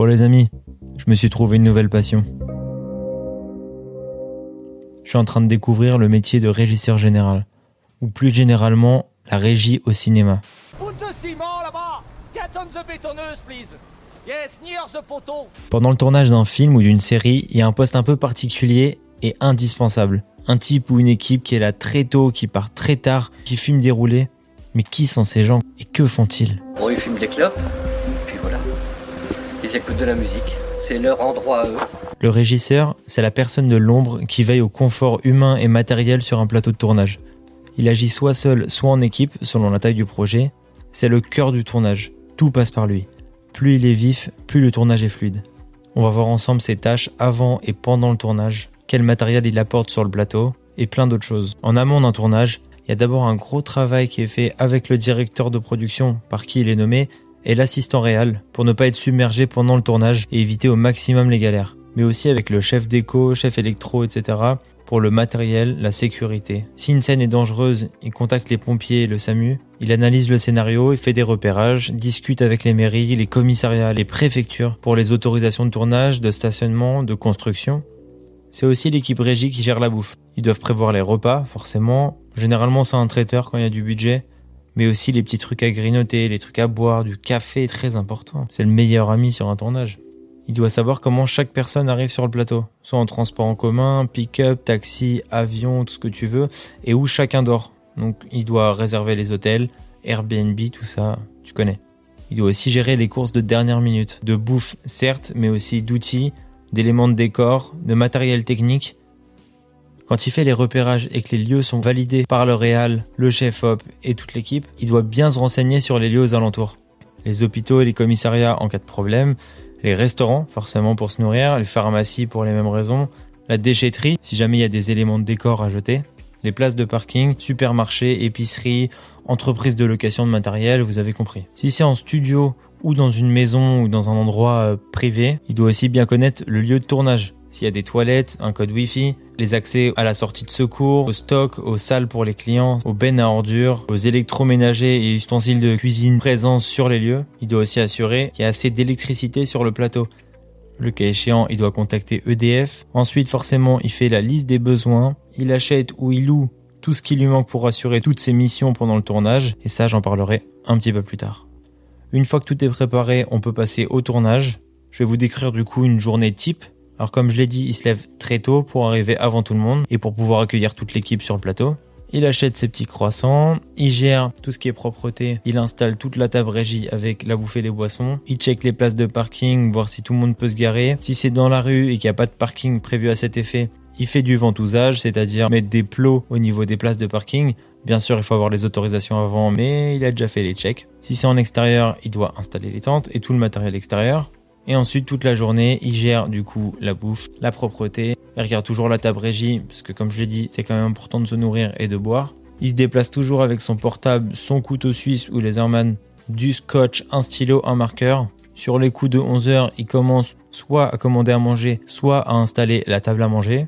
Bon les amis, je me suis trouvé une nouvelle passion. Je suis en train de découvrir le métier de régisseur général, ou plus généralement la régie au cinéma. Pendant le tournage d'un film ou d'une série, il y a un poste un peu particulier et indispensable. Un type ou une équipe qui est là très tôt, qui part très tard, qui fume déroulé. Mais qui sont ces gens et que font-ils? Bon, ils fument des clopes. Ils de la musique. C'est leur endroit à eux. Le régisseur, c'est la personne de l'ombre qui veille au confort humain et matériel sur un plateau de tournage. Il agit soit seul, soit en équipe, selon la taille du projet. C'est le cœur du tournage. Tout passe par lui. Plus il est vif, plus le tournage est fluide. On va voir ensemble ses tâches avant et pendant le tournage, quel matériel il apporte sur le plateau, et plein d'autres choses. En amont d'un tournage, il y a d'abord un gros travail qui est fait avec le directeur de production, par qui il est nommé, et l'assistant réel, pour ne pas être submergé pendant le tournage et éviter au maximum les galères. Mais aussi avec le chef déco, chef électro, etc., pour le matériel, la sécurité. Si une scène est dangereuse, il contacte les pompiers et le SAMU, il analyse le scénario, il fait des repérages, discute avec les mairies, les commissariats, les préfectures pour les autorisations de tournage, de stationnement, de construction. C'est aussi l'équipe régie qui gère la bouffe. Ils doivent prévoir les repas, forcément. Généralement, c'est un traiteur quand il y a du budget. Mais aussi les petits trucs à grignoter, les trucs à boire, du café, très important. C'est le meilleur ami sur un tournage. Il doit savoir comment chaque personne arrive sur le plateau. Soit en transport en commun, pick-up, taxi, avion, tout ce que tu veux. Et où chacun dort. Donc, il doit réserver les hôtels, Airbnb, tout ça. Tu connais. Il doit aussi gérer les courses de dernière minute. De bouffe, certes, mais aussi d'outils, d'éléments de décor, de matériel technique. Quand il fait les repérages et que les lieux sont validés par le réal, le chef op et toute l'équipe, il doit bien se renseigner sur les lieux aux alentours. Les hôpitaux et les commissariats en cas de problème, les restaurants forcément pour se nourrir, les pharmacies pour les mêmes raisons, la déchetterie si jamais il y a des éléments de décor à jeter, les places de parking, supermarchés, épiceries, entreprises de location de matériel, vous avez compris. Si c'est en studio ou dans une maison ou dans un endroit euh, privé, il doit aussi bien connaître le lieu de tournage. S'il y a des toilettes, un code Wi-Fi, les accès à la sortie de secours, au stock, aux salles pour les clients, aux bennes à ordures, aux électroménagers et ustensiles de cuisine présents sur les lieux. Il doit aussi assurer qu'il y a assez d'électricité sur le plateau. Le cas échéant, il doit contacter EDF. Ensuite, forcément, il fait la liste des besoins. Il achète ou il loue tout ce qui lui manque pour assurer toutes ses missions pendant le tournage. Et ça, j'en parlerai un petit peu plus tard. Une fois que tout est préparé, on peut passer au tournage. Je vais vous décrire du coup une journée type. Alors comme je l'ai dit, il se lève très tôt pour arriver avant tout le monde et pour pouvoir accueillir toute l'équipe sur le plateau. Il achète ses petits croissants, il gère tout ce qui est propreté, il installe toute la table régie avec la bouffée des boissons, il check les places de parking, voir si tout le monde peut se garer. Si c'est dans la rue et qu'il n'y a pas de parking prévu à cet effet, il fait du ventousage, c'est-à-dire mettre des plots au niveau des places de parking Bien sûr, il faut avoir les autorisations avant, mais il a déjà fait les checks. Si c'est en extérieur, il doit installer les tentes et tout le matériel extérieur. Et ensuite, toute la journée, il gère du coup la bouffe, la propreté. Il regarde toujours la table régie, parce que comme je l'ai dit, c'est quand même important de se nourrir et de boire. Il se déplace toujours avec son portable, son couteau suisse ou les Airman, du scotch, un stylo, un marqueur. Sur les coups de 11 heures, il commence soit à commander à manger, soit à installer la table à manger.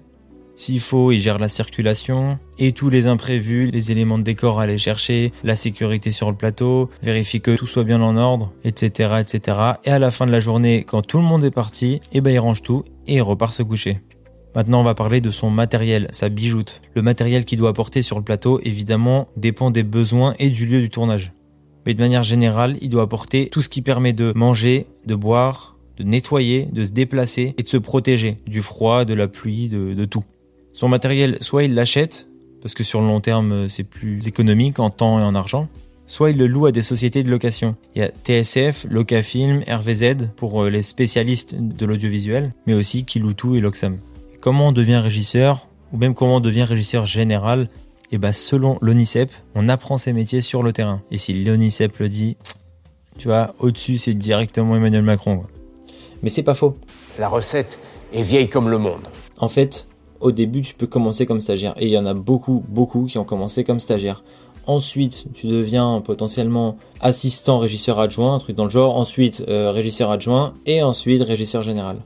S'il faut, il gère la circulation et tous les imprévus, les éléments de décor à aller chercher, la sécurité sur le plateau, vérifie que tout soit bien en ordre, etc., etc. Et à la fin de la journée, quand tout le monde est parti, eh ben il range tout et il repart se coucher. Maintenant, on va parler de son matériel, sa bijoute. Le matériel qu'il doit apporter sur le plateau, évidemment, dépend des besoins et du lieu du tournage. Mais de manière générale, il doit apporter tout ce qui permet de manger, de boire, de nettoyer, de se déplacer et de se protéger du froid, de la pluie, de, de tout. Son matériel, soit il l'achète, parce que sur le long terme c'est plus économique en temps et en argent, soit il le loue à des sociétés de location. Il y a TSF, Locafilm, RVZ pour euh, les spécialistes de l'audiovisuel, mais aussi Kiloutou et Loxam. Comment on devient régisseur, ou même comment on devient régisseur général? Eh ben selon l'ONICEP, on apprend ses métiers sur le terrain. Et si l'ONICEP le dit, tu vois, au-dessus c'est directement Emmanuel Macron. Mais c'est pas faux. La recette est vieille comme le monde. En fait, au début, tu peux commencer comme stagiaire. Et il y en a beaucoup, beaucoup qui ont commencé comme stagiaire. Ensuite, tu deviens potentiellement assistant régisseur adjoint, un truc dans le genre. Ensuite, euh, régisseur adjoint. Et ensuite, régisseur général.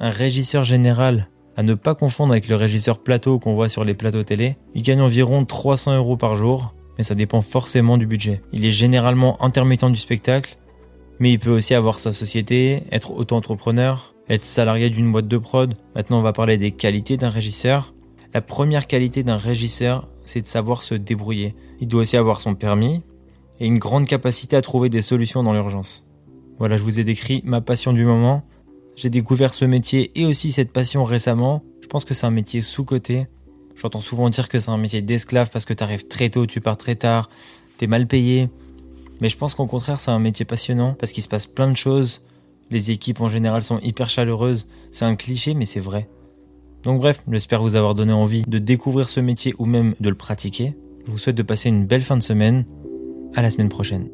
Un régisseur général, à ne pas confondre avec le régisseur plateau qu'on voit sur les plateaux télé, il gagne environ 300 euros par jour. Mais ça dépend forcément du budget. Il est généralement intermittent du spectacle. Mais il peut aussi avoir sa société, être auto-entrepreneur, être salarié d'une boîte de prod. Maintenant, on va parler des qualités d'un régisseur. La première qualité d'un régisseur, c'est de savoir se débrouiller. Il doit aussi avoir son permis et une grande capacité à trouver des solutions dans l'urgence. Voilà, je vous ai décrit ma passion du moment. J'ai découvert ce métier et aussi cette passion récemment. Je pense que c'est un métier sous-coté. J'entends souvent dire que c'est un métier d'esclave parce que tu arrives très tôt, tu pars très tard, t'es mal payé. Mais je pense qu'au contraire, c'est un métier passionnant parce qu'il se passe plein de choses. Les équipes en général sont hyper chaleureuses. C'est un cliché, mais c'est vrai. Donc bref, j'espère vous avoir donné envie de découvrir ce métier ou même de le pratiquer. Je vous souhaite de passer une belle fin de semaine. À la semaine prochaine.